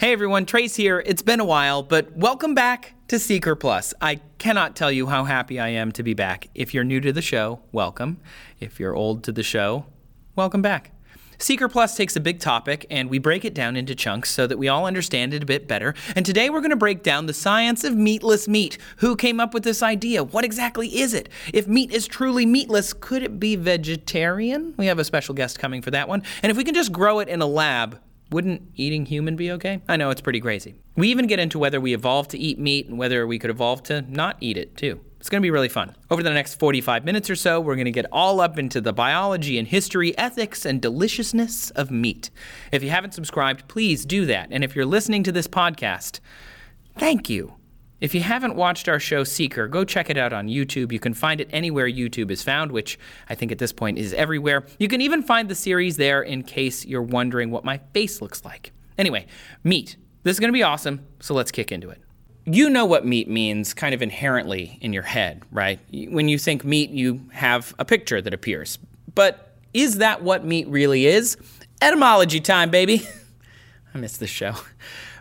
Hey everyone, Trace here. It's been a while, but welcome back to Seeker Plus. I cannot tell you how happy I am to be back. If you're new to the show, welcome. If you're old to the show, welcome back. Seeker Plus takes a big topic and we break it down into chunks so that we all understand it a bit better. And today we're going to break down the science of meatless meat. Who came up with this idea? What exactly is it? If meat is truly meatless, could it be vegetarian? We have a special guest coming for that one. And if we can just grow it in a lab, wouldn't eating human be okay? I know it's pretty crazy. We even get into whether we evolved to eat meat and whether we could evolve to not eat it too. It's going to be really fun. Over the next 45 minutes or so, we're going to get all up into the biology and history, ethics, and deliciousness of meat. If you haven't subscribed, please do that. And if you're listening to this podcast, thank you. If you haven't watched our show Seeker, go check it out on YouTube. You can find it anywhere YouTube is found, which I think at this point is everywhere. You can even find the series there in case you're wondering what my face looks like. Anyway, meat. This is going to be awesome, so let's kick into it. You know what meat means kind of inherently in your head, right? When you think meat, you have a picture that appears. But is that what meat really is? Etymology time, baby. I miss this show.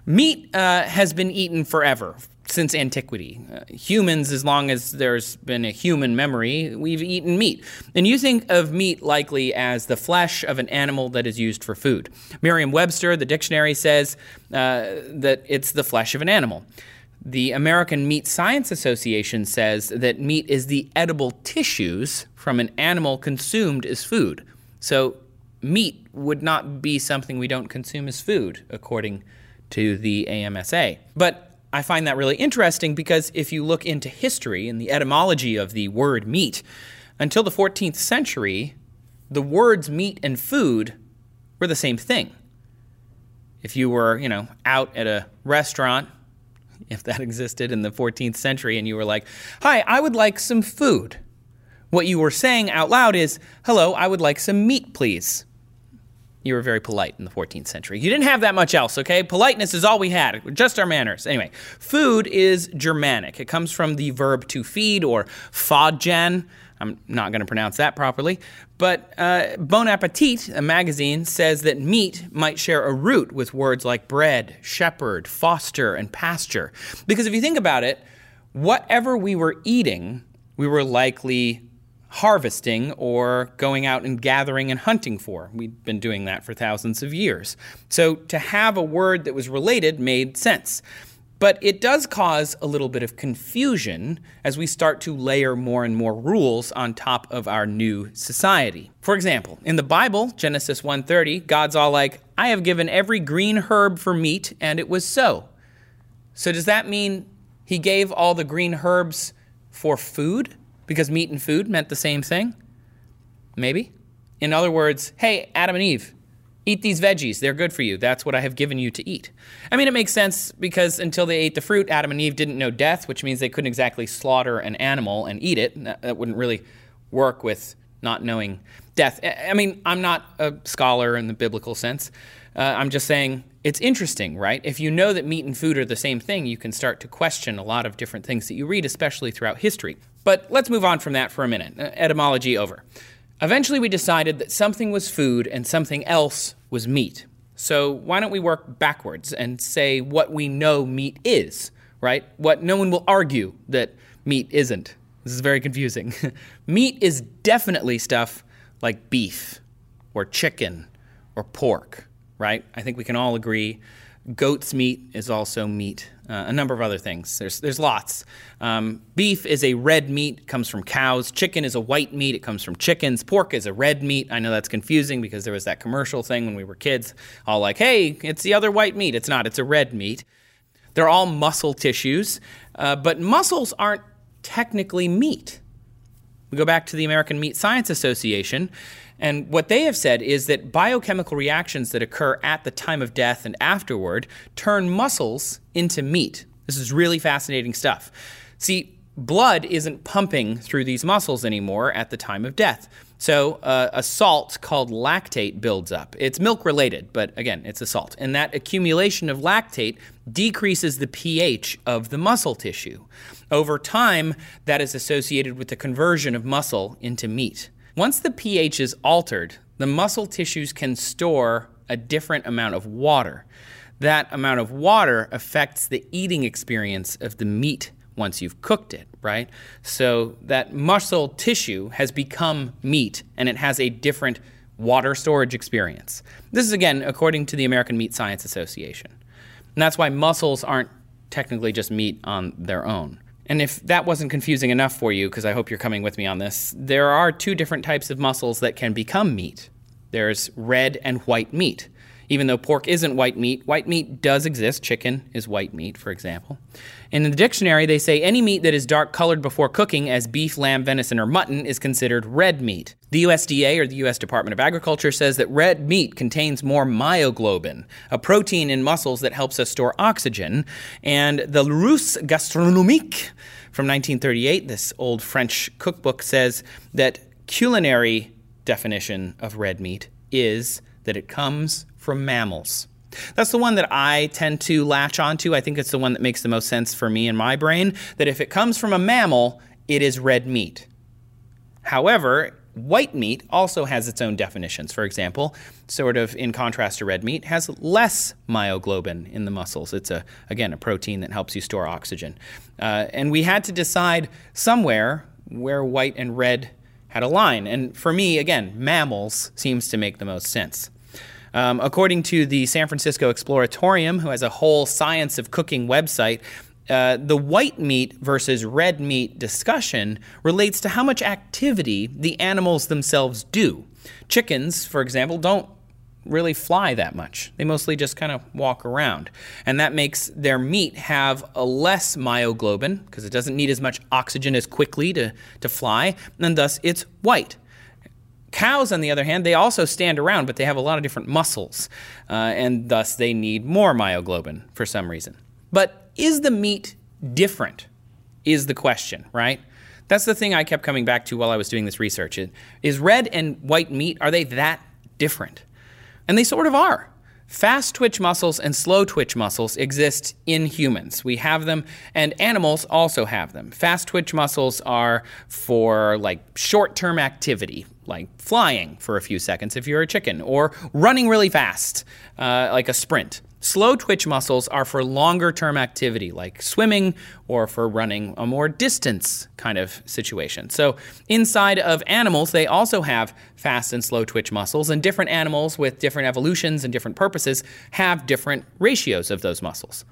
Meat uh, has been eaten forever, since antiquity. Uh, humans, as long as there's been a human memory, we've eaten meat. And you think of meat likely as the flesh of an animal that is used for food. Merriam Webster, the dictionary, says uh, that it's the flesh of an animal. The American Meat Science Association says that meat is the edible tissues from an animal consumed as food. So, meat would not be something we don't consume as food, according to the AMSA. But I find that really interesting because if you look into history and the etymology of the word meat, until the 14th century, the words meat and food were the same thing. If you were, you know, out at a restaurant, if that existed in the 14th century, and you were like, Hi, I would like some food. What you were saying out loud is, Hello, I would like some meat, please you were very polite in the 14th century. You didn't have that much else, okay? Politeness is all we had, just our manners. Anyway, food is Germanic. It comes from the verb to feed or fodgen. I'm not going to pronounce that properly. But uh, Bon Appetit, a magazine, says that meat might share a root with words like bread, shepherd, foster, and pasture. Because if you think about it, whatever we were eating, we were likely harvesting or going out and gathering and hunting for. We've been doing that for thousands of years. So to have a word that was related made sense. But it does cause a little bit of confusion as we start to layer more and more rules on top of our new society. For example, in the Bible, Genesis 1:30, God's all like, "I have given every green herb for meat, and it was so." So does that mean he gave all the green herbs for food? Because meat and food meant the same thing? Maybe. In other words, hey, Adam and Eve, eat these veggies. They're good for you. That's what I have given you to eat. I mean, it makes sense because until they ate the fruit, Adam and Eve didn't know death, which means they couldn't exactly slaughter an animal and eat it. That wouldn't really work with not knowing death. I mean, I'm not a scholar in the biblical sense. Uh, I'm just saying it's interesting, right? If you know that meat and food are the same thing, you can start to question a lot of different things that you read, especially throughout history. But let's move on from that for a minute. Uh, etymology over. Eventually, we decided that something was food and something else was meat. So, why don't we work backwards and say what we know meat is, right? What no one will argue that meat isn't. This is very confusing. meat is definitely stuff like beef or chicken or pork, right? I think we can all agree Goat's meat is also meat. Uh, a number of other things. There's there's lots. Um, beef is a red meat, comes from cows. Chicken is a white meat, it comes from chickens. Pork is a red meat. I know that's confusing because there was that commercial thing when we were kids, all like, "Hey, it's the other white meat." It's not. It's a red meat. They're all muscle tissues, uh, but muscles aren't technically meat. We go back to the American Meat Science Association. And what they have said is that biochemical reactions that occur at the time of death and afterward turn muscles into meat. This is really fascinating stuff. See, blood isn't pumping through these muscles anymore at the time of death. So uh, a salt called lactate builds up. It's milk related, but again, it's a salt. And that accumulation of lactate decreases the pH of the muscle tissue. Over time, that is associated with the conversion of muscle into meat. Once the pH is altered, the muscle tissues can store a different amount of water. that amount of water affects the eating experience of the meat once you've cooked it, right? So that muscle tissue has become meat and it has a different water storage experience. This is again according to the American Meat Science Association. And that's why muscles aren't technically just meat on their own. And if that wasn't confusing enough for you, because I hope you're coming with me on this, there are two different types of muscles that can become meat. There's red and white meat. Even though pork isn't white meat, white meat does exist. Chicken is white meat, for example. And in the dictionary, they say any meat that is dark colored before cooking, as beef, lamb, venison, or mutton, is considered red meat. The USDA, or the U.S. Department of Agriculture, says that red meat contains more myoglobin, a protein in muscles that helps us store oxygen. And the Larousse Gastronomique from 1938, this old French cookbook, says that culinary definition of red meat is that it comes from mammals. That's the one that I tend to latch onto. I think it's the one that makes the most sense for me in my brain that if it comes from a mammal, it is red meat. However, white meat also has its own definitions. For example, sort of in contrast to red meat, has less myoglobin in the muscles. It's a again a protein that helps you store oxygen. Uh, and we had to decide somewhere where white and red had a line. And for me, again, mammals seems to make the most sense. Um, according to the San Francisco Exploratorium, who has a whole science of cooking website, uh, the white meat versus red meat discussion relates to how much activity the animals themselves do. Chickens, for example, don't really fly that much. They mostly just kind of walk around. And that makes their meat have a less myoglobin because it doesn't need as much oxygen as quickly to, to fly, and thus it's white. Cows, on the other hand, they also stand around, but they have a lot of different muscles, uh, and thus they need more myoglobin for some reason. But is the meat different? Is the question, right? That's the thing I kept coming back to while I was doing this research. Is red and white meat, are they that different? And they sort of are. Fast twitch muscles and slow twitch muscles exist in humans. We have them, and animals also have them. Fast twitch muscles are for like short term activity, like flying for a few seconds if you're a chicken, or running really fast, uh, like a sprint. Slow twitch muscles are for longer term activity like swimming or for running a more distance kind of situation. So, inside of animals, they also have fast and slow twitch muscles, and different animals with different evolutions and different purposes have different ratios of those muscles.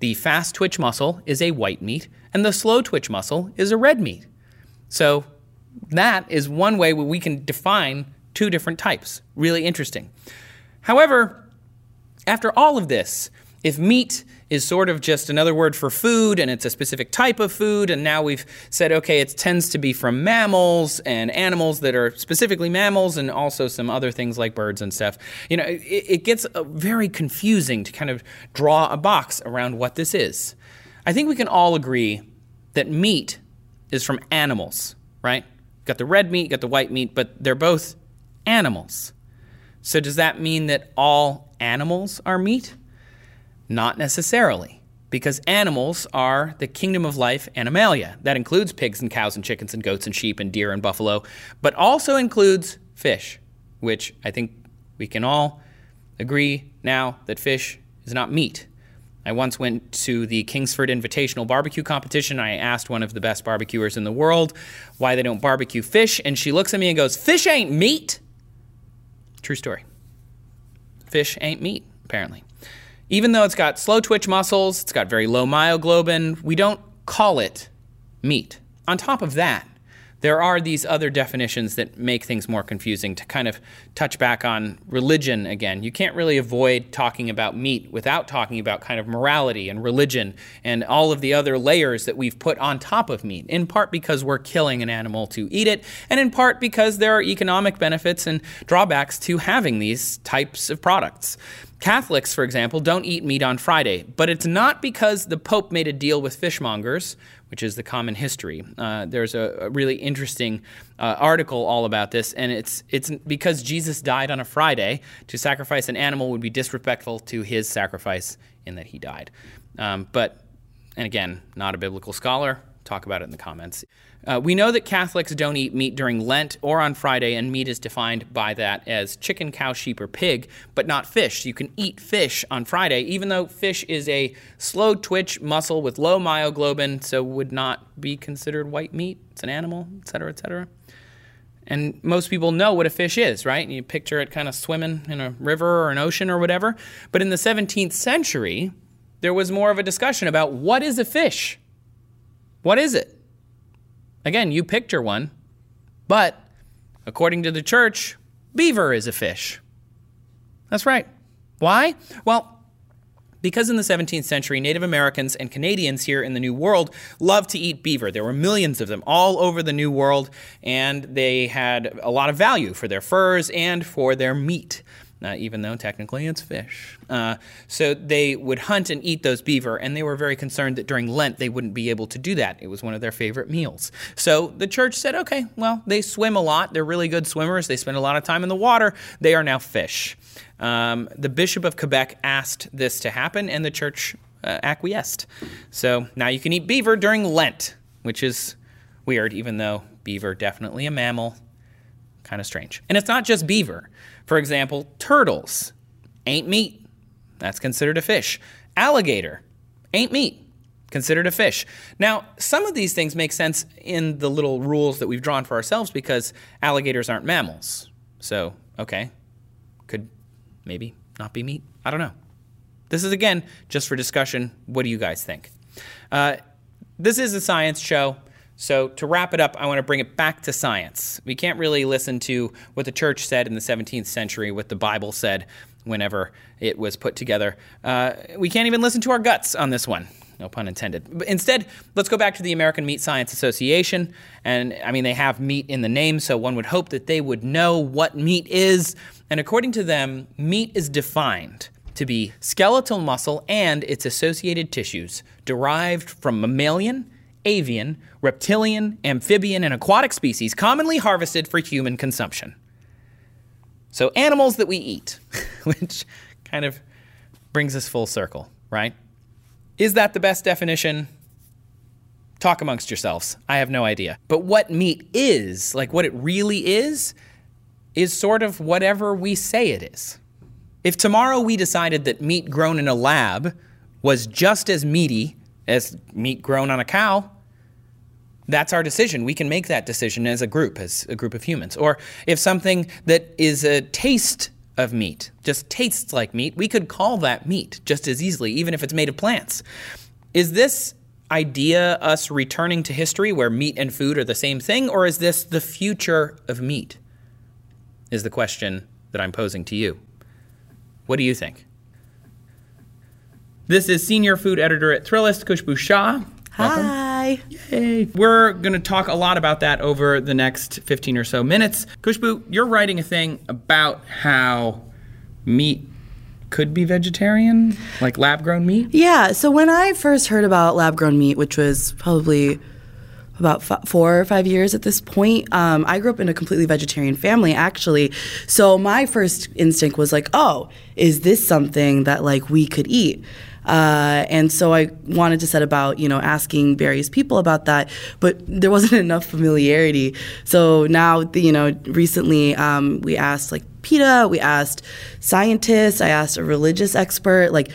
The fast twitch muscle is a white meat, and the slow twitch muscle is a red meat. So, that is one way where we can define two different types. Really interesting. However, after all of this, if meat is sort of just another word for food and it's a specific type of food, and now we've said, okay, it tends to be from mammals and animals that are specifically mammals and also some other things like birds and stuff, you know, it, it gets uh, very confusing to kind of draw a box around what this is. I think we can all agree that meat is from animals, right? Got the red meat, got the white meat, but they're both animals. So does that mean that all animals are meat? Not necessarily, because animals are the kingdom of life animalia. That includes pigs and cows and chickens and goats and sheep and deer and buffalo, but also includes fish, which I think we can all agree now that fish is not meat. I once went to the Kingsford Invitational Barbecue Competition. I asked one of the best barbecuers in the world why they don't barbecue fish, and she looks at me and goes, Fish ain't meat. True story fish ain't meat, apparently. Even though it's got slow twitch muscles, it's got very low myoglobin, we don't call it meat. On top of that, there are these other definitions that make things more confusing to kind of touch back on religion again. You can't really avoid talking about meat without talking about kind of morality and religion and all of the other layers that we've put on top of meat, in part because we're killing an animal to eat it, and in part because there are economic benefits and drawbacks to having these types of products. Catholics, for example, don't eat meat on Friday, but it's not because the Pope made a deal with fishmongers which is the common history. Uh, there's a, a, really interesting uh, article all about this, and it's it's because Jesus died on a Friday. To sacrifice an animal would be disrespectful to his sacrifice in that he died. Um, but and again, not a biblical scholar. talk about it in the comments. Uh, we know that Catholics don't eat meat during Lent or on Friday, and meat is defined by that as chicken, cow, sheep, or pig, but not fish. You can eat fish on Friday, even though fish is a slow twitch muscle with low myoglobin, so would not be considered white meat. It's an animal, etc., etc. And most people know what a fish is, right? You picture it kind of swimming in a river or an ocean or whatever. But in the 17th century, there was more of a discussion about what is a fish? What is it? Again, you picture one, but according to the church, beaver is a fish. That's right. Why? Well, because in the 17th century, Native Americans and Canadians here in the New World loved to eat beaver. There were millions of them all over the New World, and they had a lot of value for their furs and for their meat. Uh, even though technically it's fish. Uh, so they would hunt and eat those beaver, and they were very concerned that during Lent they wouldn't be able to do that. It was one of their favorite meals. So the church said, okay, well, they swim a lot. They're really good swimmers. They spend a lot of time in the water. They are now fish. Um, the Bishop of Quebec asked this to happen, and the church uh, acquiesced. So now you can eat beaver during Lent, which is weird, even though beaver definitely a mammal. Kind of strange. And it's not just beaver. For example, turtles ain't meat. That's considered a fish. Alligator ain't meat. Considered a fish. Now, some of these things make sense in the little rules that we've drawn for ourselves because alligators aren't mammals. So, okay, could maybe not be meat. I don't know. This is, again, just for discussion. What do you guys think? Uh, this is a science show. So, to wrap it up, I want to bring it back to science. We can't really listen to what the church said in the 17th century, what the Bible said whenever it was put together. Uh, we can't even listen to our guts on this one. No pun intended. But instead, let's go back to the American Meat Science Association. And I mean, they have meat in the name, so one would hope that they would know what meat is. And according to them, meat is defined to be skeletal muscle and its associated tissues derived from mammalian, avian, reptilian, amphibian, and aquatic species commonly harvested for human consumption. So, animals that we eat, which kind of brings us full circle, right? Is that the best definition? Talk amongst yourselves. I have no idea. But what meat is, like what it really is, is sort of whatever we say it is. If tomorrow we decided that meat grown in a lab was just as meaty as meat grown on a cow, that's our decision. We can make that decision as a group, as a group of humans. Or if something that is a taste of meat just tastes like meat, we could call that meat just as easily, even if it's made of plants. Is this idea us returning to history where meat and food are the same thing, or is this the future of meat? Is the question that I'm posing to you. What do you think? This is senior food editor at Thrillist, Khushbu Shah. Welcome. Yay. We're going to talk a lot about that over the next 15 or so minutes. Khushbu, you're writing a thing about how meat could be vegetarian, like lab grown meat? Yeah, so when I first heard about lab grown meat, which was probably about f- four or five years at this point. Um, I grew up in a completely vegetarian family, actually. So my first instinct was like, oh, is this something that like we could eat? Uh, and so I wanted to set about, you know, asking various people about that, but there wasn't enough familiarity. So now, you know, recently um, we asked like PETA, we asked scientists, I asked a religious expert, like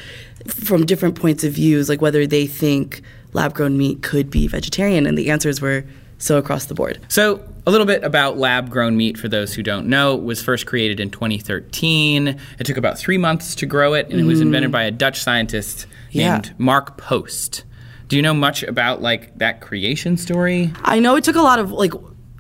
from different points of views, like whether they think lab grown meat could be vegetarian, and the answers were so across the board. So, a little bit about lab grown meat for those who don't know. It was first created in 2013. It took about three months to grow it, and it was invented by a Dutch scientist Yeah. named Mark Post. Do you know much about like that creation story? I know it took a lot of like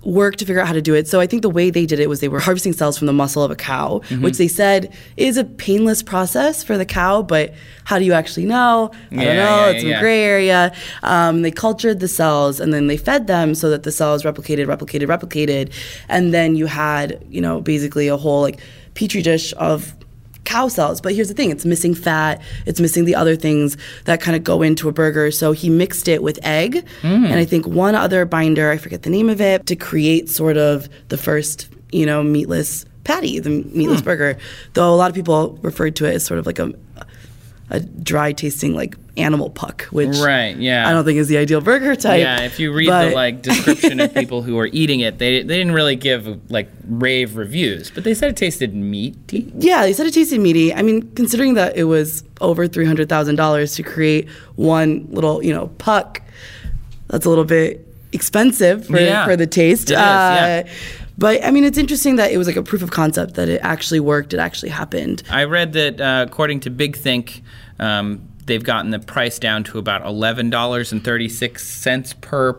work to figure out how to do it. So I think the way they did it was they were harvesting cells from the muscle of a cow, Mm-hmm. which they said is a painless process for the cow, but how do you actually know? I Yeah, don't know. yeah, it's yeah. a gray area. Um, they cultured the cells and then they fed them so that the cells replicated, replicated, replicated, and then you had you know basically a whole like petri dish of cow cells. But here's the thing it's missing fat, it's missing the other things that kind of go into a burger. So he mixed it with egg mm. and I think one other binder, I forget the name of it, to create sort of the first, you know, meatless patty, the meatless hmm. burger. Though a lot of people referred to it as sort of like a a dry tasting like animal puck, which Right, yeah. I don't think is the ideal burger type. Yeah, if you read the like description of people who are eating it, they they didn't really give like rave reviews, but they said it tasted meaty. Yeah, they said it tasted meaty. I mean, considering that it was over three hundred thousand dollars to create one little, you know, puck, that's a little bit expensive for, Yeah, for the taste. is, yeah. Uh, But I mean, it's interesting that it was like a proof of concept that it actually worked. It actually happened. I read that uh, according to Big Think, um, they've gotten the price down to about eleven dollars and thirty six cents per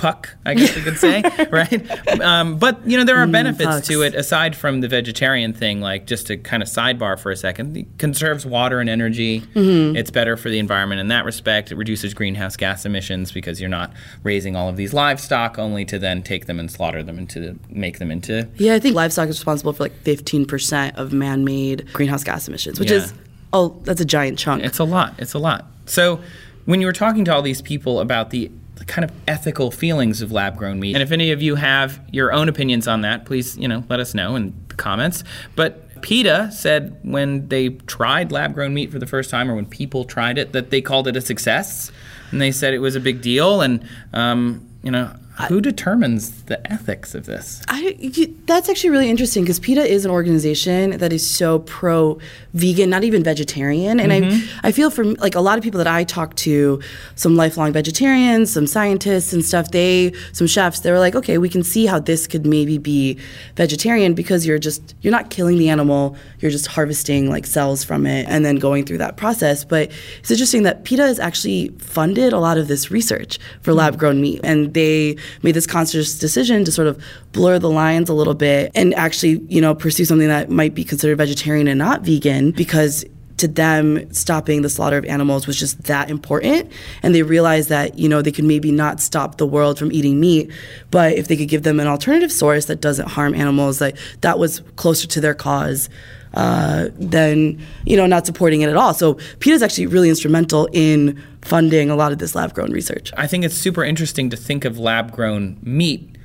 puck. I guess you could say, right? Um, but you know there are benefits pucks. to it aside from the vegetarian thing. Like just to kind of sidebar for a second, it conserves water and energy. It's better for the environment in that respect. It reduces greenhouse gas emissions because you're not raising all of these livestock only to then take them and slaughter them and to make them into Yeah, I think livestock is responsible for like fifteen percent of man-made greenhouse gas emissions, which Yeah. is oh, that's a giant chunk. It's a lot. It's a lot. So, when you were talking to all these people about the kind of ethical feelings of lab grown meat, and if any of you have your own opinions on that, please, you know, let us know in the comments. But PETA said when they tried lab grown meat for the first time, or when people tried it, that they called it a success, and they said it was a big deal. And um, you know, who determines the ethics of this? I, you, that's actually really interesting because PETA is an organization that is so pro vegan, not even vegetarian. And I, mm-hmm. I feel for like a lot of people that I talk to, some lifelong vegetarians, some scientists and stuff, they, some chefs, they were like, okay, we can see how this could maybe be vegetarian because you're just, you're not killing the animal, you're just harvesting like cells from it and then going through that process. But it's interesting that PETA has actually funded a lot of this research for mm-hmm. lab grown meat. And they made this conscious decision to sort of blur the lines a little bit and actually, you know, pursue something that might be considered vegetarian and not vegan because to them stopping the slaughter of animals was just that important. And they realized that you know they could maybe not stop the world from eating meat but if they could give them an alternative source that doesn't harm animals like that was closer to their cause uh, than you know not supporting it at all so PETA is actually really instrumental in funding a lot of this lab grown research I think it's super interesting to think of lab grown meat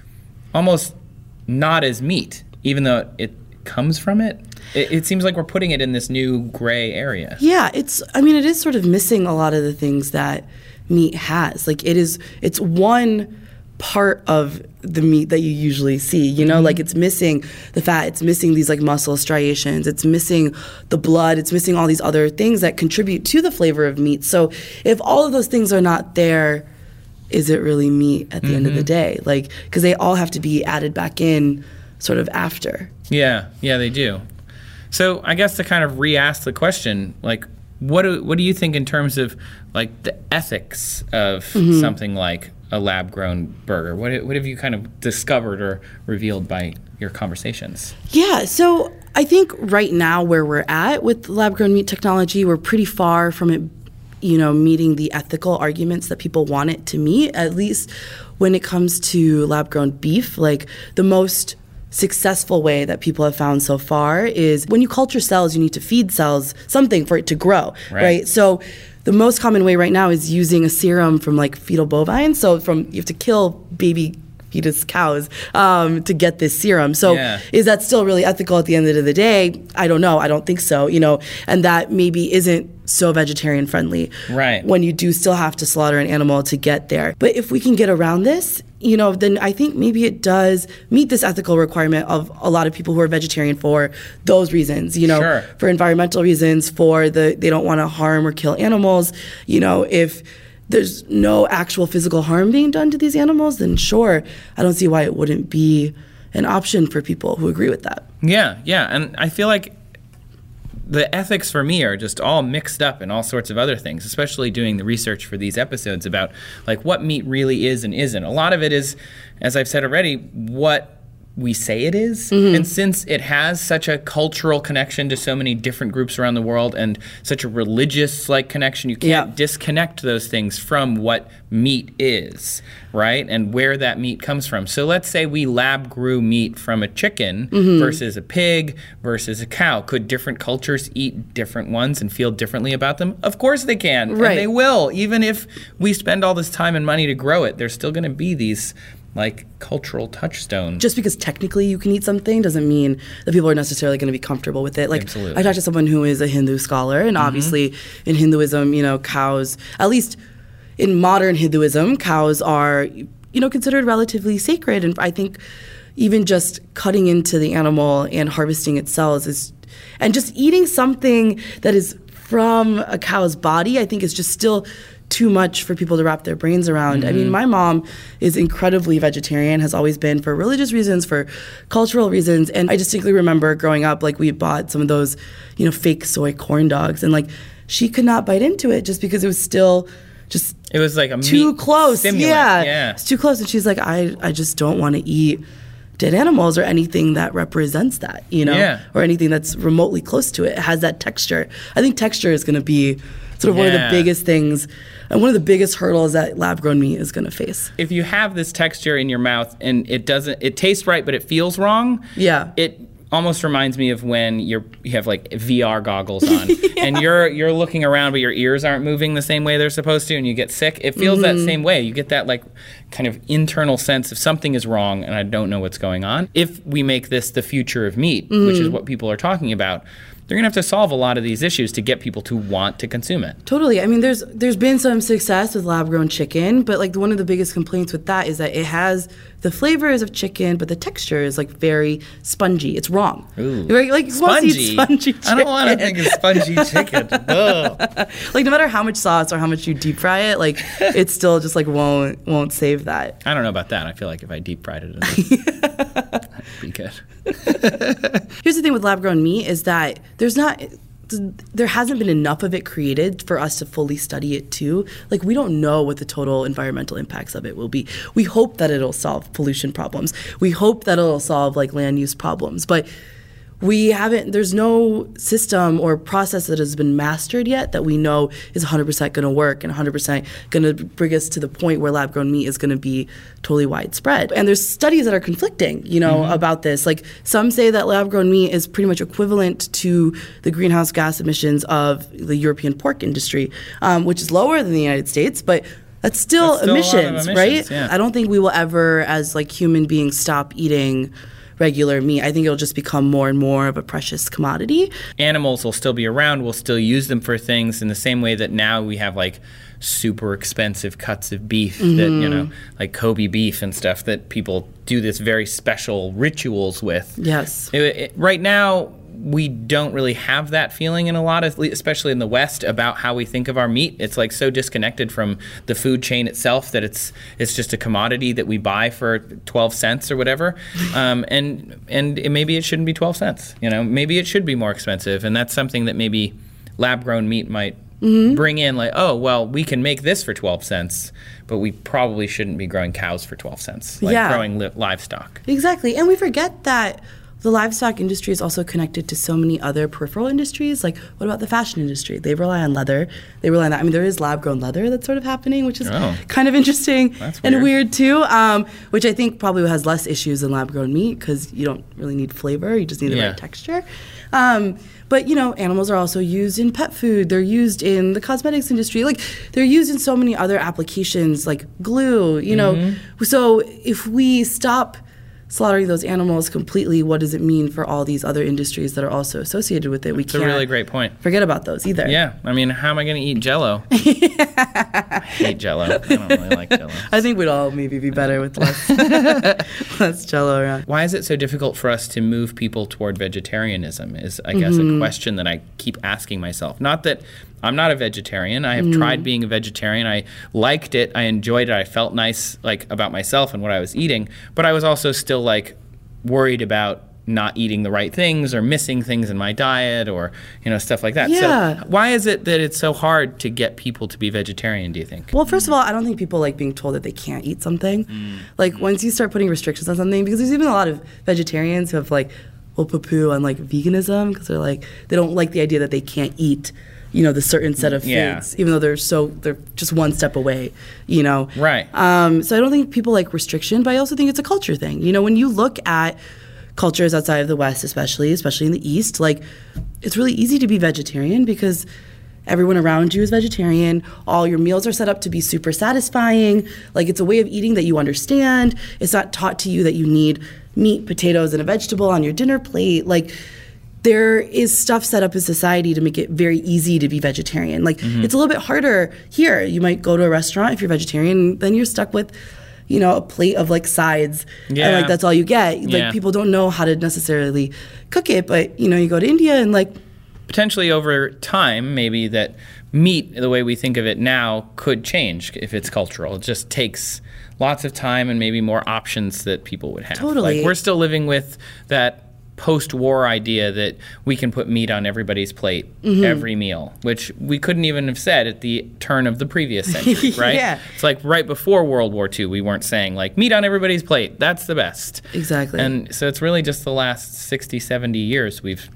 almost not as meat, even though it comes from it. it. It seems like we're putting it in this new gray area. Yeah, it's. I mean, it is sort of missing a lot of the things that meat has. Like it is. It's one part of the meat that you usually see. You know, mm-hmm. like it's missing the fat. It's missing these like muscle striations. It's missing the blood. It's missing all these other things that contribute to the flavor of meat. So if all of those things are not there. Is it really meat at the end of the mm-hmm. day? Like, because they all have to be added back in sort of after. Yeah, yeah, they do. So I guess to kind of re-ask the question, like, what do what do you think in terms of like the ethics of mm-hmm. something like a lab-grown burger? What what have you kind of discovered or revealed by your conversations? Yeah, so I think right now where we're at with lab grown meat technology, we're pretty far from it, you know, meeting the ethical arguments that people want it to meet, at least when it comes to lab grown beef. Like the most successful way that people have found so far is when you culture cells, you need to feed cells something for it to grow, Right. right? So the most common way right now is using a serum from like fetal bovine. So from you have to kill baby fetus cows um, to get this serum. So Yeah. is that still really ethical at the end of the day? I don't know. I don't think so. You know, and that maybe isn't so vegetarian friendly. Right. When you do still have to slaughter an animal to get there. But if we can get around this, you know, then I think maybe it does meet this ethical requirement of a lot of people who are vegetarian for those reasons, you know, Sure. for environmental reasons, for the they don't want to harm or kill animals, you know, if there's no actual physical harm being done to these animals, then sure, I don't see why it wouldn't be an option for people who agree with that. Yeah, yeah, and I feel like the ethics for me are just all mixed up in all sorts of other things, especially doing the research for these episodes about like what meat really is and isn't. A lot of it is, as I've said already, what we say it is. Mm-hmm. And since it has such a cultural connection to so many different groups around the world and such a religious like connection, you can't Yeah. disconnect those things from what meat is, right? And where that meat comes from. So let's say we lab grew meat from a chicken mm-hmm. versus a pig versus a cow. Could different cultures eat different ones and feel differently about them? Of course they can. Right. And they will. Even if we spend all this time and money to grow it, there's still going to be these like cultural touchstone. just because technically you can eat something doesn't mean that people are necessarily going to be comfortable with it. Like Absolutely. I talked to someone who is a Hindu scholar, and mm-hmm. obviously in Hinduism, you know, cows, at least in modern Hinduism, cows are you know considered relatively sacred, and I think even just cutting into the animal and harvesting its cells is, and just eating something that is from a cow's body, I think is just still too much for people to wrap their brains around. I mean, mm-hmm. my mom is incredibly vegetarian, has always been for religious reasons, for cultural reasons. And I distinctly remember growing up, like, we bought some of those, you know, fake soy corn dogs. And, like, she could not bite into it just because it was still just it was like a too close. stimulant. Yeah. yeah. It's too close. And she's like, I, I just don't want to eat dead animals or anything that represents that, you know, Yeah. or anything that's remotely close to it. It has that texture. I think texture is going to be sort of one of the biggest things and one of the biggest hurdles that lab grown meat is going to face. if you have this texture in your mouth and it doesn't it tastes right but it feels wrong Yeah. it almost reminds me of when you're you have like VR goggles on and you're you're looking around but your ears aren't moving the same way they're supposed to and you get sick it feels that Mm-hmm. same way you get that like kind of internal sense of something is wrong and I don't know what's going on if we make this the future of meat which Mm-hmm. is what people are talking about they're going to have to solve a lot of these issues to get people to want to consume it Totally. I mean, there's there's been some success with lab grown chicken, but like one of the biggest complaints with that is that it has the flavor is of chicken, but the texture is like very spongy. It's wrong. Ooh. Right? Like spongy spongy I don't want to chicken? think of spongy chicken like no matter how much sauce or how much you deep fry it, like it still just like won't won't save that. I don't know about that. I feel like if I deep fried it, it'd be good. Here's the thing with lab grown meat is that there's not there hasn't been enough of it created for us to fully study it too. Like we don't know what the total environmental impacts of it will be. We hope that it'll solve pollution problems. We hope that it'll solve like land use problems, but we haven't there's no system or process that has been mastered yet that we know is 100% going to work and 100% going to bring us to the point where lab grown meat is going to be totally widespread and there's studies that are conflicting you know about this like some say that lab grown meat is pretty much equivalent to the greenhouse gas emissions of the european pork industry um, which is lower than the united states but that's still, That's still a lot of emissions, emissions, right? yeah. I don't think we will ever, as like human beings, stop eating regular meat. I think it'll just become more and more of a precious commodity. Animals will still be around. We'll still use them for things in the same way that now we have like super expensive cuts of beef that you know, mm-hmm. like Kobe beef and stuff that people do this very special rituals with. Yes. It- it- right now, we don't really have that feeling in a lot of, especially in the West, about how we think of our meat. It's like so disconnected from the food chain itself that it's it's just a commodity that we buy for twelve cents or whatever. Um, and and it, maybe it shouldn't be twelve cents. You know, maybe it should be more expensive. And that's something that maybe lab grown meat might. Bring in like oh well we can make this for 12 cents but we probably shouldn't be growing cows for 12 cents like Yeah. growing li- livestock Exactly. And we forget that the livestock industry is also connected to so many other peripheral industries. Like, what about the fashion industry? They rely on leather. They rely on that. I mean, there is lab grown leather that's sort of happening, which is Oh. kind of interesting That's and weird. weird too, um, which I think probably has less issues than lab grown meat because you don't really need flavor, you just need the Yeah. right texture. Um, but you know, animals are also used in pet food. They're used in the cosmetics industry. Like they're used in so many other applications, like glue. You know, Mm-hmm. so if we stop slaughtering those animals completely, what does it mean for all these other industries that are also associated with it? We it's a can't really great point forget about those either. Yeah, I mean, how am I going to eat Jello? I hate Jello. I don't really like Jello. I think we'd all maybe be better with less less jello around. Why is it so difficult for us to move people toward vegetarianism? Is I guess Mm-hmm. a question that I keep asking myself. Not that I'm not a vegetarian. I have tried mm. being a vegetarian. I liked it. I enjoyed it. I felt nice like about myself and what I was eating. But I was also still like worried about not eating the right things or missing things in my diet or you know stuff like that. Yeah. So why is it that it's so hard to get people to be vegetarian? Do you think? Well, first of all, I don't think people like being told that they can't eat something. Mm. Like once you start putting restrictions on something, because there's even a lot of vegetarians who have like will poo poo on like veganism because they're like they don't like the idea that they can't eat, you know, the certain set of foods, even though they're so they're just one step away, you know. Right. Um, so I don't think people like restriction, but I also think it's a culture thing. You know, when you look at cultures outside of the West, especially, especially in the East, like it's really easy to be vegetarian because everyone around you is vegetarian. All your meals are set up to be super satisfying. Like it's a way of eating that you understand. It's not taught to you that you need meat, potatoes, and a vegetable on your dinner plate. Like there is stuff set up in society to make it very easy to be vegetarian. Like Mm-hmm. it's a little bit harder here. You might go to a restaurant if you're vegetarian, then you're stuck with, you know, a plate of like sides, Yeah. and like that's all you get. Like Yeah. people don't know how to necessarily cook it, but you know, you go to India and like potentially over time, maybe that meat, the way we think of it now, could change if it's cultural. It just takes lots of time and maybe more options that people would have. Totally. Like we're still living with that post-war idea that we can put meat on everybody's plate Mm-hmm. every meal, which we couldn't even have said at the turn of the previous century, right? Yeah. It's like right before World War II, we weren't saying like meat on everybody's plate. That's the best. Exactly. And so it's really just the last 60, 70 years we've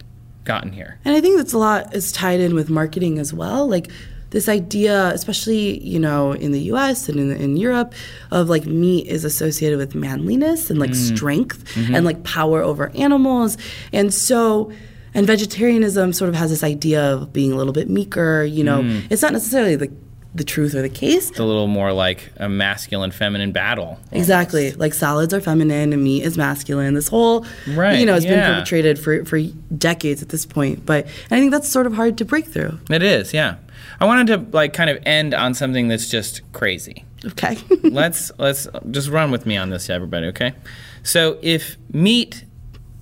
gotten here. And I think that's a lot is tied in with marketing as well. Like this idea, especially you know in the U.S. and in, in Europe, of like meat is associated with manliness and like mm. strength mm-hmm. and like power over animals, and so. And vegetarianism sort of has this idea of being a little bit meeker. You know, mm. it's not necessarily the the truth or the case. It's a little more like a masculine feminine battle. Exactly. Like salads are feminine and meat is masculine. This whole, Right, you know, has been perpetrated for, for decades at this point. But and I think that's sort of hard to break through. It is, yeah. I wanted to like kind of end on something that's just crazy. Okay. let's let's just run with me on this, everybody. Okay. So if meat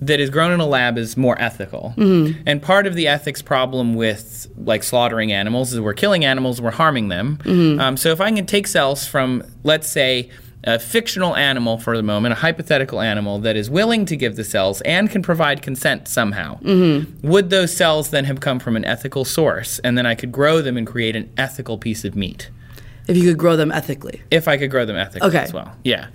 that is grown in a lab is more ethical, and part of the ethics problem with like slaughtering animals is we're killing animals, we're harming them. Um, so if I can take cells from, let's say. A fictional animal for the moment, a hypothetical animal that is willing to give the cells and can provide consent somehow. Would those cells then have come from an ethical source? And then I could grow them and create an ethical piece of meat if you could grow them ethically. if I could grow them ethically Okay. as well. Yeah.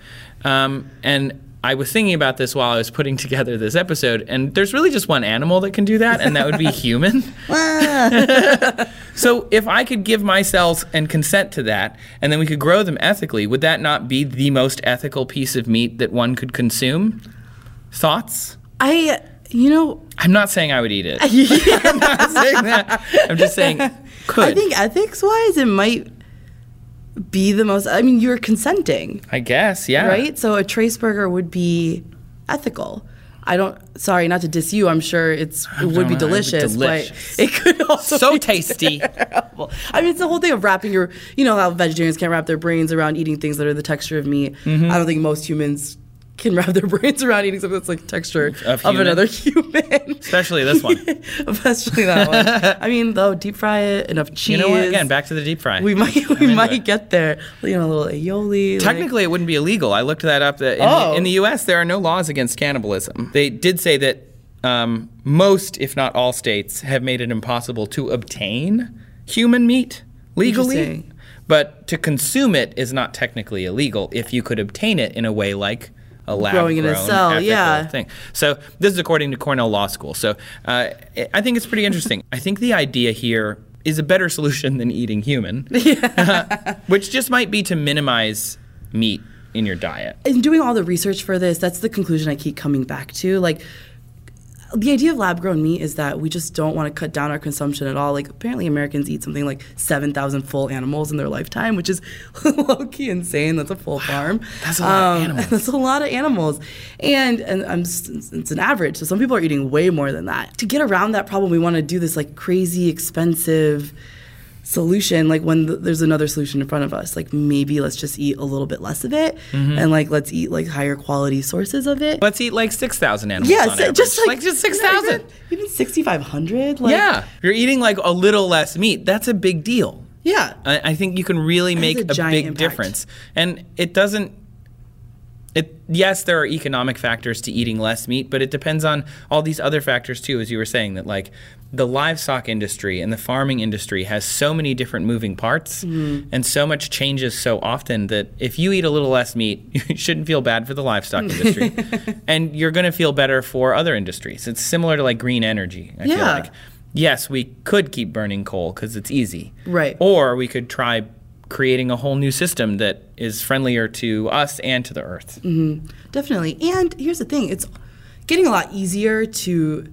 Um, and I was thinking about this while I was putting together this episode, and there's really just one animal that can do that, and that would be human. so if I could give my cells and consent to that, and then we could grow them ethically, would that not be the most ethical piece of meat that one could consume? Thoughts? I, you know, I'm not saying I would eat it. I'm not saying that. I'm just saying could. I think ethics wise, it might be the most. I mean, you're consenting, I guess, yeah. right? So a trace burger would be ethical. I don't. Sorry, not to diss you. I'm sure it's it would be know, it would be delicious, delicious. but it could also So be tasty. terrible. I mean, it's the whole thing of wrapping your. You know how vegetarians can't wrap their brains around eating things that are the texture of meat. Mm-hmm. I don't think most humans can wrap their brains around eating something that's like texture of, human. another human. Especially this one. Especially that one. I mean, though, deep fry it, enough cheese. You know what? Again, back to the deep fry. We might we into might get there. You know, a little aioli. like- Technically, it wouldn't be illegal. I looked that up. That in, Oh. the, in the U.S., there are no laws against cannibalism. They did say that um, most, if not all, states have made it impossible to obtain human meat legally. But to consume it is not technically illegal if you could obtain it in a way like a lab Growing in a cell, yeah. thing. So this is according to Cornell Law School. So uh, I think it's pretty interesting. I think the idea here is a better solution than eating human, which just might be to minimize meat in your diet. in doing all the research for this, that's the conclusion I keep coming back to. Like, the idea of lab grown meat is that we just don't want to cut down our consumption at all. Like, apparently, Americans eat something like 7,000 full animals in their lifetime, which is low key insane. That's a full farm. Um, That's a lot of animals. That's a lot of animals. And, and it's an average. So, some people are eating way more than that. To get around that problem, we want to do this like crazy, expensive, solution like when th- there's another solution in front of us like maybe let's just eat a little bit less of it Mm-hmm. and like let's eat like higher quality sources of it Let's eat like 6,000 animals yeah so- just like, just 6,000. even, even 6500 like yeah. You're eating like a little less meat. That's a big deal. yeah I, I think you can really make a a, big impact. difference. And it doesn't. It yes, there are economic factors to eating less meat, but it depends on all these other factors too, as you were saying that like the livestock industry and the farming industry has so many different moving parts Mm-hmm. and so much changes so often that if you eat a little less meat, you shouldn't feel bad for the livestock industry, and you're going to feel better for other industries. It's similar to like green energy. I feel Yeah. like yes, we could keep burning coal because it's easy. Right. Or we could try creating a whole new system that is friendlier to us and to the earth. definitely and here's the thing it's getting a lot easier to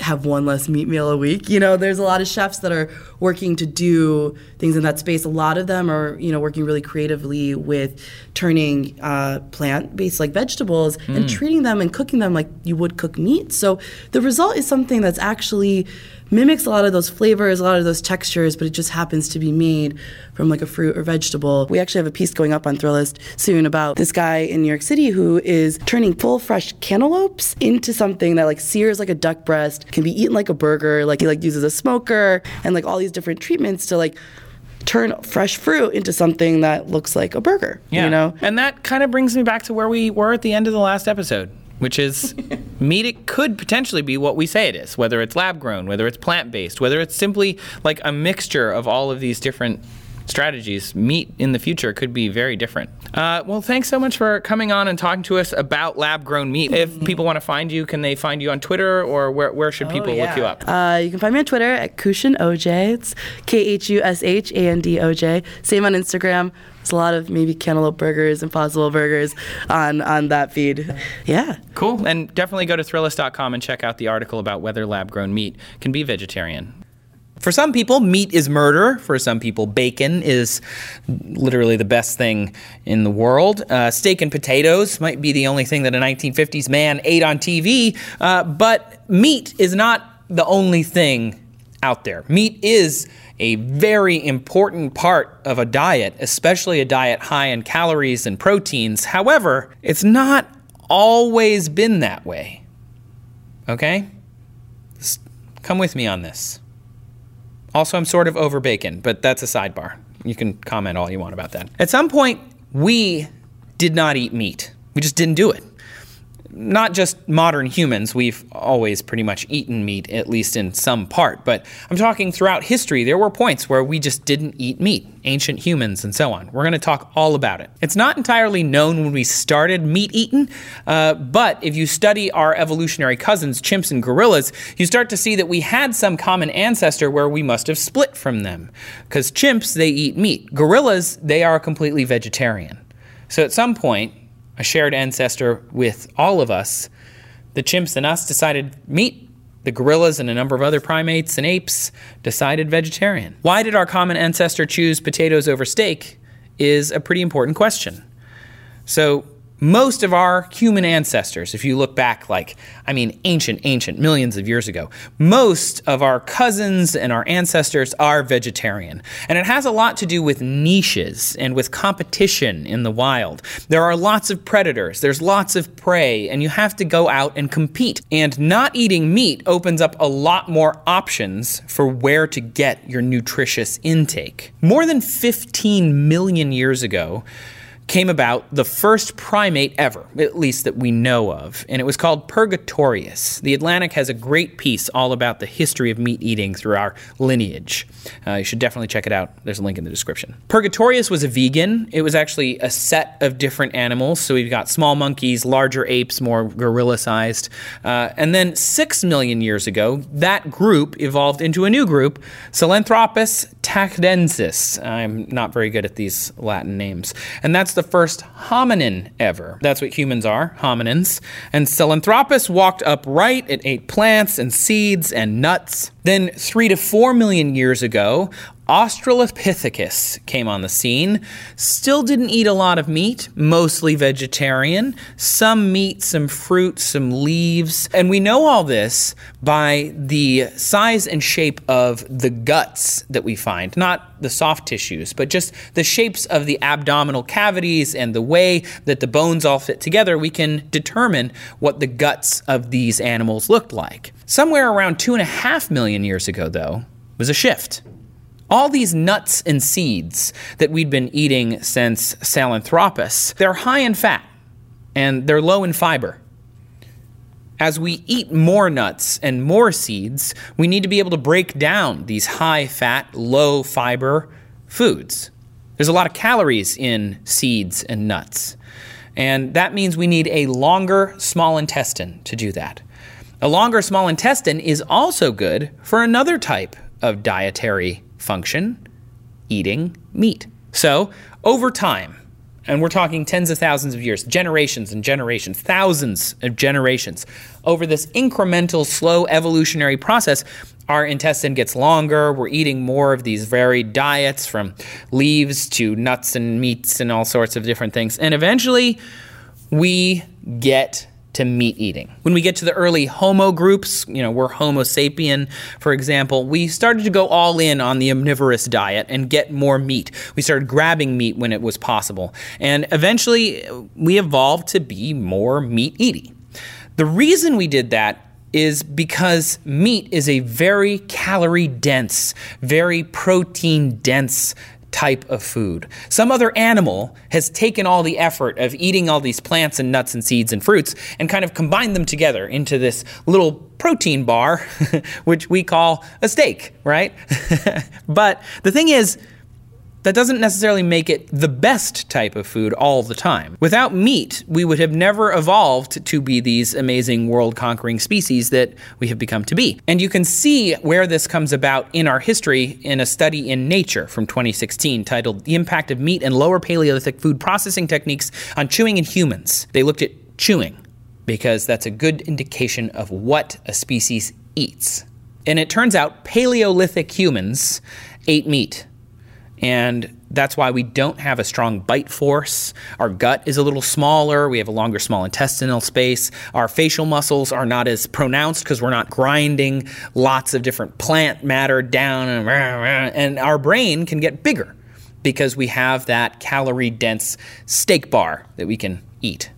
have one less meat meal a week. You know, there's a lot of chefs that are working to do things in that space. A lot of them are, you know, working really creatively with turning uh, plant-based like vegetables mm. and treating them and cooking them like you would cook meat. So the result is something that's actually mimics a lot of those flavors, a lot of those textures, but it just happens to be made from like a fruit or vegetable. We actually have a piece going up on Thrillist soon about this guy in New York City who is turning full fresh cantaloupes into something that like sears like a duck breast, can be eaten like a burger, like he like uses a smoker and like all these different treatments to like turn fresh fruit into something that looks like a burger. Yeah. You know? And that kind of brings me back to where we were at the end of the last episode which is meat. It could potentially be what we say it is whether it's lab grown whether it's plant based whether it's simply like a mixture of all of these different strategies. Meat in the future could be very different. Uh, well thanks so much for coming on and talking to us about lab grown meat. If people want to find you can they find you on twitter or where, where should people oh, yeah. look you up? uh, you can find me on twitter at Khushand oj it's k-h-u-s-h-a-n-d-o-j same on instagram there's a lot of maybe cantaloupe burgers, impossible burgers on on that feed. Yeah. Cool. And definitely go to Thrillist.com and check out the article about whether lab grown meat can be vegetarian. For some people, meat is murder. For some people, bacon is literally the best thing in the world. Uh, steak and potatoes might be the only thing that a 1950s man ate on TV, uh, but meat is not the only thing out there. Meat is a very important part of a diet, especially a diet high in calories and proteins. However, it's not always been that way. Okay? Just come with me on this. Also, I'm sort of over bacon, but that's a sidebar. You can comment all you want about that. At some point, we did not eat meat. We just didn't do it not just modern humans, we've always pretty much eaten meat, at least in some part, but I'm talking throughout history, there were points where we just didn't eat meat, ancient humans and so on. We're going to talk all about it. It's not entirely known when we started meat eating, uh, but if you study our evolutionary cousins, chimps and gorillas, you start to see that we had some common ancestor where we must have split from them. Because chimps, they eat meat. Gorillas, they are completely vegetarian. So at some point, a shared ancestor with all of us, the chimps and us decided meat. The gorillas and a number of other primates and apes decided vegetarian. Why did our common ancestor choose potatoes over steak? Is a pretty important question. So, most of our human ancestors, if you look back, like, I mean, ancient, ancient, millions of years ago, most of our cousins and our ancestors are vegetarian. And it has a lot to do with niches and with competition in the wild. There are lots of predators, there's lots of prey, and you have to go out and compete. And not eating meat opens up a lot more options for where to get your nutritious intake. More than 15 million years ago, came about the first primate ever, at least that we know of, and it was called Purgatorius. The Atlantic has a great piece all about the history of meat eating through our lineage. Uh, you should definitely check it out. There's a link in the description. Purgatorius was a vegan. It was actually a set of different animals. So we've got small monkeys, larger apes, more gorilla sized. Uh, and then six million years ago, that group evolved into a new group, Sahelanthropus tchadensis. I'm not very good at these Latin names. And that's the first hominin ever. That's what humans are, hominins. And Sahelanthropus walked upright, it ate plants and seeds and nuts. Then, three to four million years ago, Australopithecus came on the scene. Still didn't eat a lot of meat, mostly vegetarian. Some meat, some fruit, some leaves. And we know all this by the size and shape of the guts that we find. Not the soft tissues, but just the shapes of the abdominal cavities and the way that the bones all fit together. We can determine what the guts of these animals looked like. Somewhere around two and a half million years ago, though, was a shift. All these nuts and seeds that we'd been eating since Sahelanthropus, they're high in fat and they're low in fiber. As we eat more nuts and more seeds, we need to be able to break down these high fat, low fiber foods. There's a lot of calories in seeds and nuts. And that means we need a longer small intestine to do that. A longer small intestine is also good for another type of dietary function eating meat. So, over time, and we're talking tens of thousands of years, generations and generations, thousands of generations. Over this incremental, slow evolutionary process, our intestine gets longer. We're eating more of these varied diets from leaves to nuts and meats and all sorts of different things. And eventually, we get to meat eating. When we get to the early Homo groups, you know, we're Homo sapien, for example, we started to go all in on the omnivorous diet and get more meat. We started grabbing meat when it was possible. And eventually, we evolved to be more meat eating. The reason we did that is because meat is a very calorie dense, very protein dense type of food. Some other animal has taken all the effort of eating all these plants and nuts and seeds and fruits and kind of combined them together into this little protein bar, which we call a steak, right? but the thing is, that doesn't necessarily make it the best type of food all the time. Without meat, we would have never evolved to be these amazing world conquering species that we have become to be. And you can see where this comes about in our history in a study in Nature from 2016 titled The Impact of Meat and Lower Paleolithic Food Processing Techniques on Chewing in Humans. They looked at chewing because that's a good indication of what a species eats. And it turns out Paleolithic humans ate meat and that's why we don't have a strong bite force. Our gut is a little smaller. We have a longer small intestinal space. Our facial muscles are not as pronounced because we're not grinding lots of different plant matter down. And, our brain can get bigger because we have that calorie dense steak bar that we can eat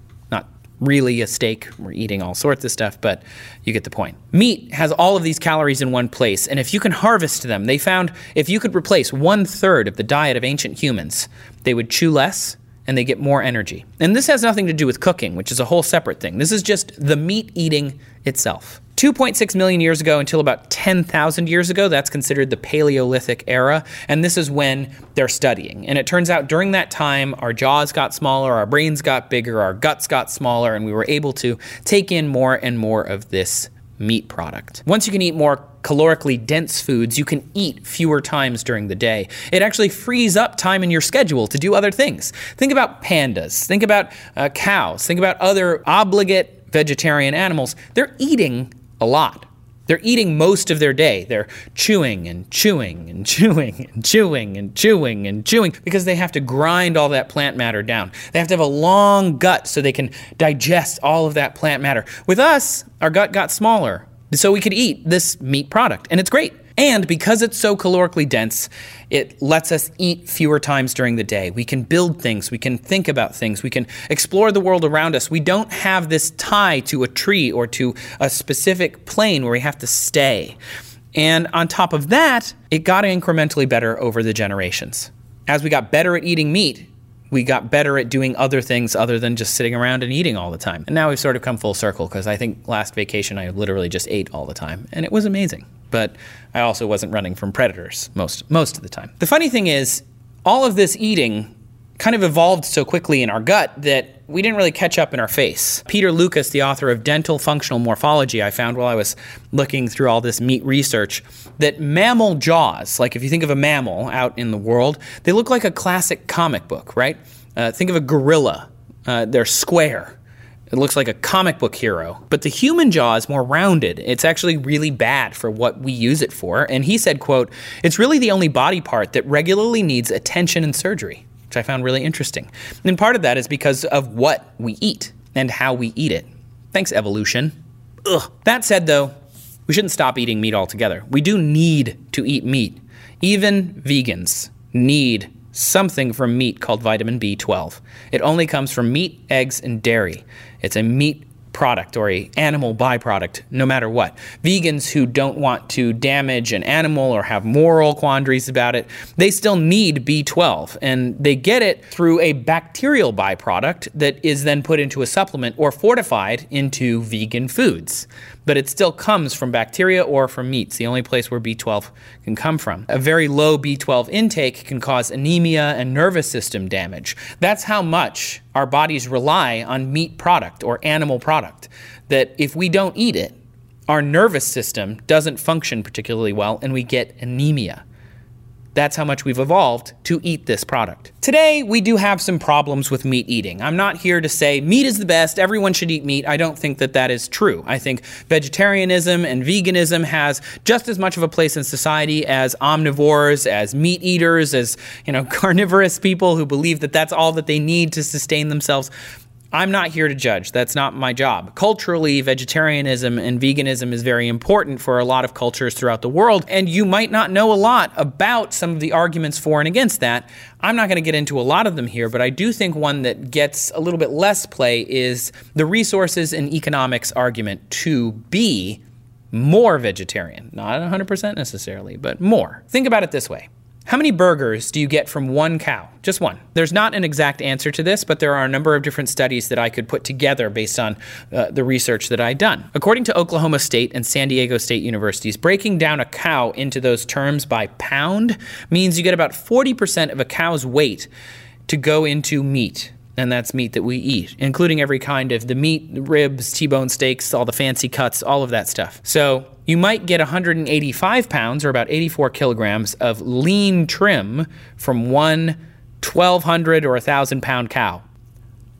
really a steak. We're eating all sorts of stuff, but you get the point. Meat has all of these calories in one place, and if you can harvest them, they found if you could replace one third of the diet of ancient humans, they would chew less and they get more energy. And this has nothing to do with cooking, which is a whole separate thing. This is just the meat eating itself. 2.6 million years ago until about 10,000 years ago, that's considered the Paleolithic era, and this is when they're studying. And it turns out during that time, our jaws got smaller, our brains got bigger, our guts got smaller, and we were able to take in more and more of this meat product. Once you can eat more calorically dense foods, you can eat fewer times during the day. It actually frees up time in your schedule to do other things. Think about pandas, think about uh, cows, think about other obligate vegetarian animals. They're eating a lot. They're eating most of their day. They're chewing and chewing and chewing and chewing and chewing and chewing because they have to grind all that plant matter down. They have to have a long gut so they can digest all of that plant matter. With us, our gut got smaller so we could eat this meat product, and it's great. And because it's so calorically dense, it lets us eat fewer times during the day. We can build things, we can think about things, we can explore the world around us. We don't have this tie to a tree or to a specific plane where we have to stay. And on top of that, it got incrementally better over the generations. As we got better at eating meat, we got better at doing other things other than just sitting around and eating all the time. And now we've sort of come full circle because I think last vacation I literally just ate all the time and it was amazing. But I also wasn't running from predators most most of the time. The funny thing is all of this eating kind of evolved so quickly in our gut that we didn't really catch up in our face. Peter Lucas, the author of Dental Functional Morphology, I found while I was looking through all this meat research that mammal jaws, like if you think of a mammal out in the world, they look like a classic comic book, right? Uh, think of a gorilla. Uh, they're square. It looks like a comic book hero. But the human jaw is more rounded. It's actually really bad for what we use it for. And he said, quote, "It's really the only body part that regularly needs attention and surgery." Which I found really interesting. And part of that is because of what we eat and how we eat it. Thanks, evolution. Ugh. That said, though, we shouldn't stop eating meat altogether. We do need to eat meat. Even vegans need something from meat called vitamin B12. It only comes from meat, eggs, and dairy. It's a meat product or a animal byproduct no matter what. Vegans who don't want to damage an animal or have moral quandaries about it they still need b12 and they get it through a bacterial byproduct that is then put into a supplement or fortified into vegan foods but it still comes from bacteria or from meats, the only place where B12 can come from. A very low B12 intake can cause anemia and nervous system damage. That's how much our bodies rely on meat product or animal product, that if we don't eat it, our nervous system doesn't function particularly well and we get anemia. That's how much we've evolved to eat this product. Today, we do have some problems with meat eating. I'm not here to say meat is the best, everyone should eat meat. I don't think that that is true. I think vegetarianism and veganism has just as much of a place in society as omnivores, as meat eaters, as, you know, carnivorous people who believe that that's all that they need to sustain themselves. I'm not here to judge. That's not my job. Culturally, vegetarianism and veganism is very important for a lot of cultures throughout the world, and you might not know a lot about some of the arguments for and against that. I'm not going to get into a lot of them here, but I do think one that gets a little bit less play is the resources and economics argument to be more vegetarian. Not 100% necessarily, but more. Think about it this way how many burgers do you get from one cow? Just one. There's not an exact answer to this, but there are a number of different studies that I could put together based on uh, the research that I've done. According to Oklahoma State and San Diego State universities, breaking down a cow into those terms by pound means you get about 40% of a cow's weight to go into meat and that's meat that we eat, including every kind of the meat, ribs, T-bone steaks, all the fancy cuts, all of that stuff. So you might get 185 pounds or about 84 kilograms of lean trim from one 1,200 or 1,000 pound cow.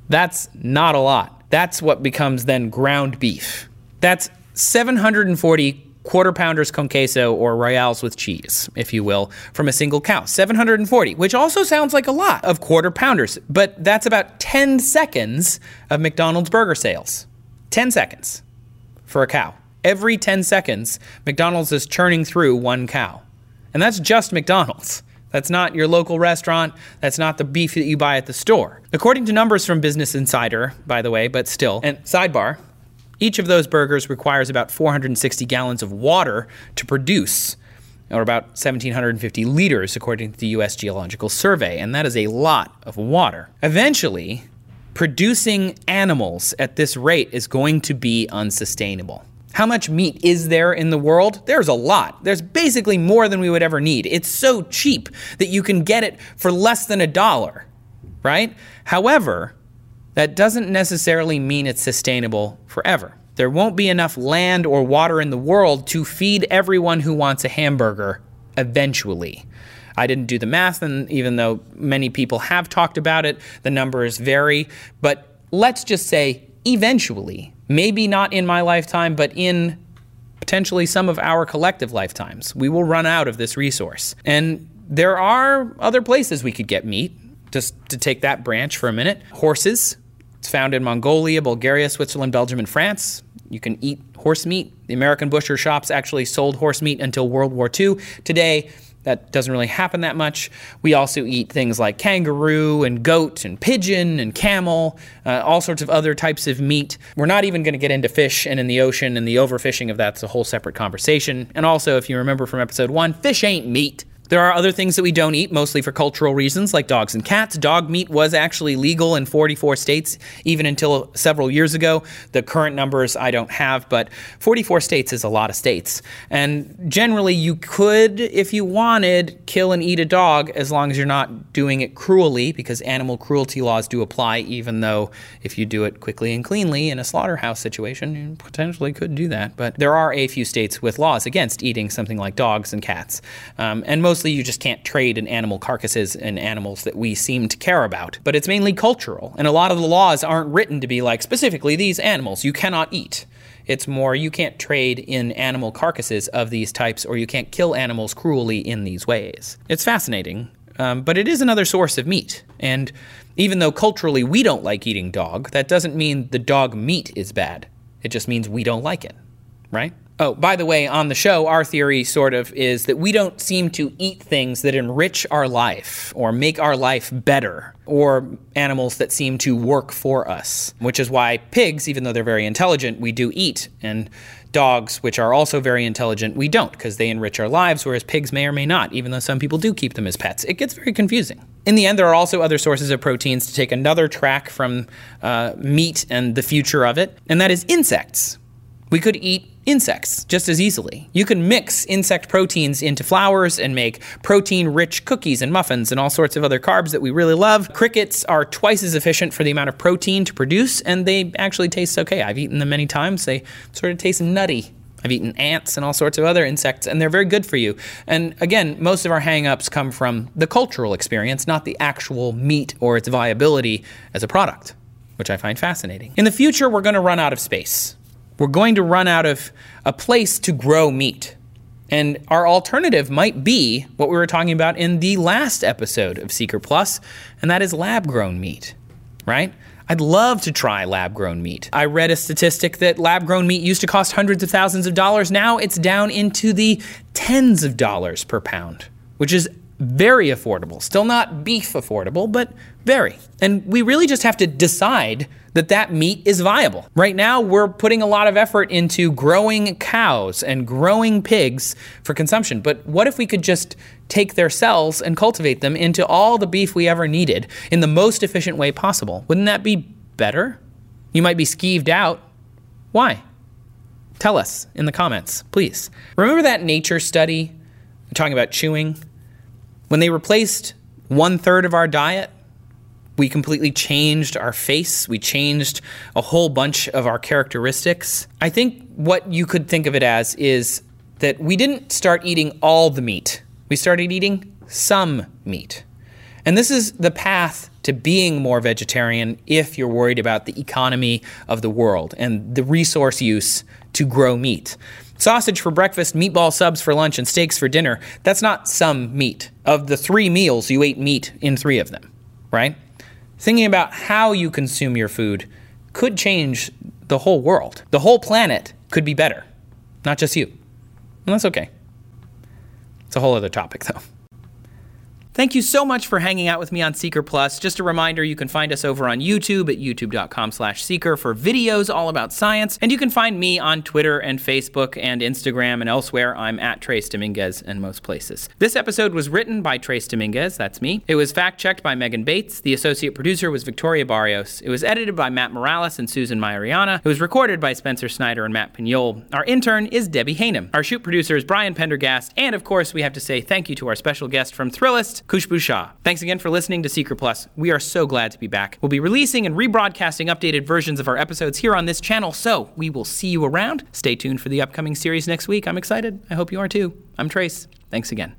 That's not a lot. That's what becomes then ground beef. That's 740 quarter pounders con queso or royales with cheese, if you will, from a single cow. 740, which also sounds like a lot of quarter pounders, but that's about 10 seconds of McDonald's burger sales. 10 seconds for a cow. Every 10 seconds, McDonald's is churning through one cow. And that's just McDonald's. That's not your local restaurant. That's not the beef that you buy at the store. According to numbers from Business Insider, by the way, but still, and sidebar, each of those burgers requires about 460 gallons of water to produce, or about 1,750 liters, according to the U.S. Geological Survey, and that is a lot of water. Eventually, producing animals at this rate is going to be unsustainable. How much meat is there in the world? There's a lot. There's basically more than we would ever need. It's so cheap that you can get it for less than a dollar, right? However, that doesn't necessarily mean it's sustainable forever. There won't be enough land or water in the world to feed everyone who wants a hamburger eventually. I didn't do the math, and even though many people have talked about it, the numbers vary. But let's just say eventually, maybe not in my lifetime, but in potentially some of our collective lifetimes, we will run out of this resource. And there are other places we could get meat. Just to take that branch for a minute horses, it's found in Mongolia, Bulgaria, Switzerland, Belgium, and France. You can eat horse meat. The American butcher shops actually sold horse meat until World War II. Today, that doesn't really happen that much. We also eat things like kangaroo and goat and pigeon and camel, uh, all sorts of other types of meat. We're not even going to get into fish and in the ocean, and the overfishing of that's a whole separate conversation. And also, if you remember from episode one, fish ain't meat. There are other things that we don't eat, mostly for cultural reasons, like dogs and cats. Dog meat was actually legal in 44 states, even until several years ago. The current numbers I don't have, but 44 states is a lot of states. And generally, you could, if you wanted, kill and eat a dog as long as you're not doing it cruelly, because animal cruelty laws do apply, even though if you do it quickly and cleanly in a slaughterhouse situation, you potentially could do that. But there are a few states with laws against eating something like dogs and cats. Um, and most mostly you just can't trade in animal carcasses and animals that we seem to care about. But it's mainly cultural. And a lot of the laws aren't written to be like specifically these animals you cannot eat. It's more you can't trade in animal carcasses of these types or you can't kill animals cruelly in these ways. It's fascinating, um, but it is another source of meat. And even though culturally we don't like eating dog, that doesn't mean the dog meat is bad. It just means we don't like it, right? Oh, by the way, on the show, our theory sort of is that we don't seem to eat things that enrich our life or make our life better, or animals that seem to work for us, which is why pigs, even though they're very intelligent, we do eat, and dogs, which are also very intelligent, we don't, because they enrich our lives, whereas pigs may or may not, even though some people do keep them as pets. It gets very confusing. In the end, there are also other sources of proteins to take another track from uh, meat and the future of it, and that is insects. We could eat insects just as easily. You can mix insect proteins into flours and make protein rich cookies and muffins and all sorts of other carbs that we really love. Crickets are twice as efficient for the amount of protein to produce, and they actually taste okay. I've eaten them many times. They sort of taste nutty. I've eaten ants and all sorts of other insects, and they're very good for you. And again, most of our hang-ups come from the cultural experience, not the actual meat or its viability as a product, which I find fascinating. In the future, we're going to run out of space. We're going to run out of a place to grow meat. And our alternative might be what we were talking about in the last episode of Seeker Plus, and that is lab grown meat, right? I'd love to try lab grown meat. I read a statistic that lab grown meat used to cost hundreds of thousands of dollars. Now it's down into the tens of dollars per pound, which is very affordable. Still not beef affordable, but very. And we really just have to decide that that meat is viable. Right now, we're putting a lot of effort into growing cows and growing pigs for consumption. But what if we could just take their cells and cultivate them into all the beef we ever needed in the most efficient way possible? Wouldn't that be better? You might be skeeved out. Why? Tell us in the comments, please. Remember that nature study talking about chewing? When they replaced one third of our diet we completely changed our face. We changed a whole bunch of our characteristics. I think what you could think of it as is that we didn't start eating all the meat, we started eating some meat. And this is the path to being more vegetarian if you're worried about the economy of the world and the resource use to grow meat. Sausage for breakfast, meatball subs for lunch, and steaks for dinner, that's not some meat. Of the three meals, you ate meat in three of them, right? Thinking about how you consume your food could change the whole world. The whole planet could be better, not just you. And that's okay. It's a whole other topic, though. Thank you so much for hanging out with me on Seeker Plus. Just a reminder, you can find us over on YouTube at youtube.com slash seeker for videos all about science. And you can find me on Twitter and Facebook and Instagram and elsewhere. I'm at Trace Dominguez in most places. This episode was written by Trace Dominguez, that's me. It was fact-checked by Megan Bates. The associate producer was Victoria Barrios. It was edited by Matt Morales and Susan Mariana. It was recorded by Spencer Snyder and Matt Pignol. Our intern is Debbie Hanem. Our shoot producer is Brian Pendergast. And of course, we have to say thank you to our special guest from Thrillist, Khushbu Shah. Thanks again for listening to Seeker Plus. We are so glad to be back. We'll be releasing and rebroadcasting updated versions of our episodes here on this channel, so we will see you around. Stay tuned for the upcoming series next week. I'm excited. I hope you are too. I'm Trace. Thanks again.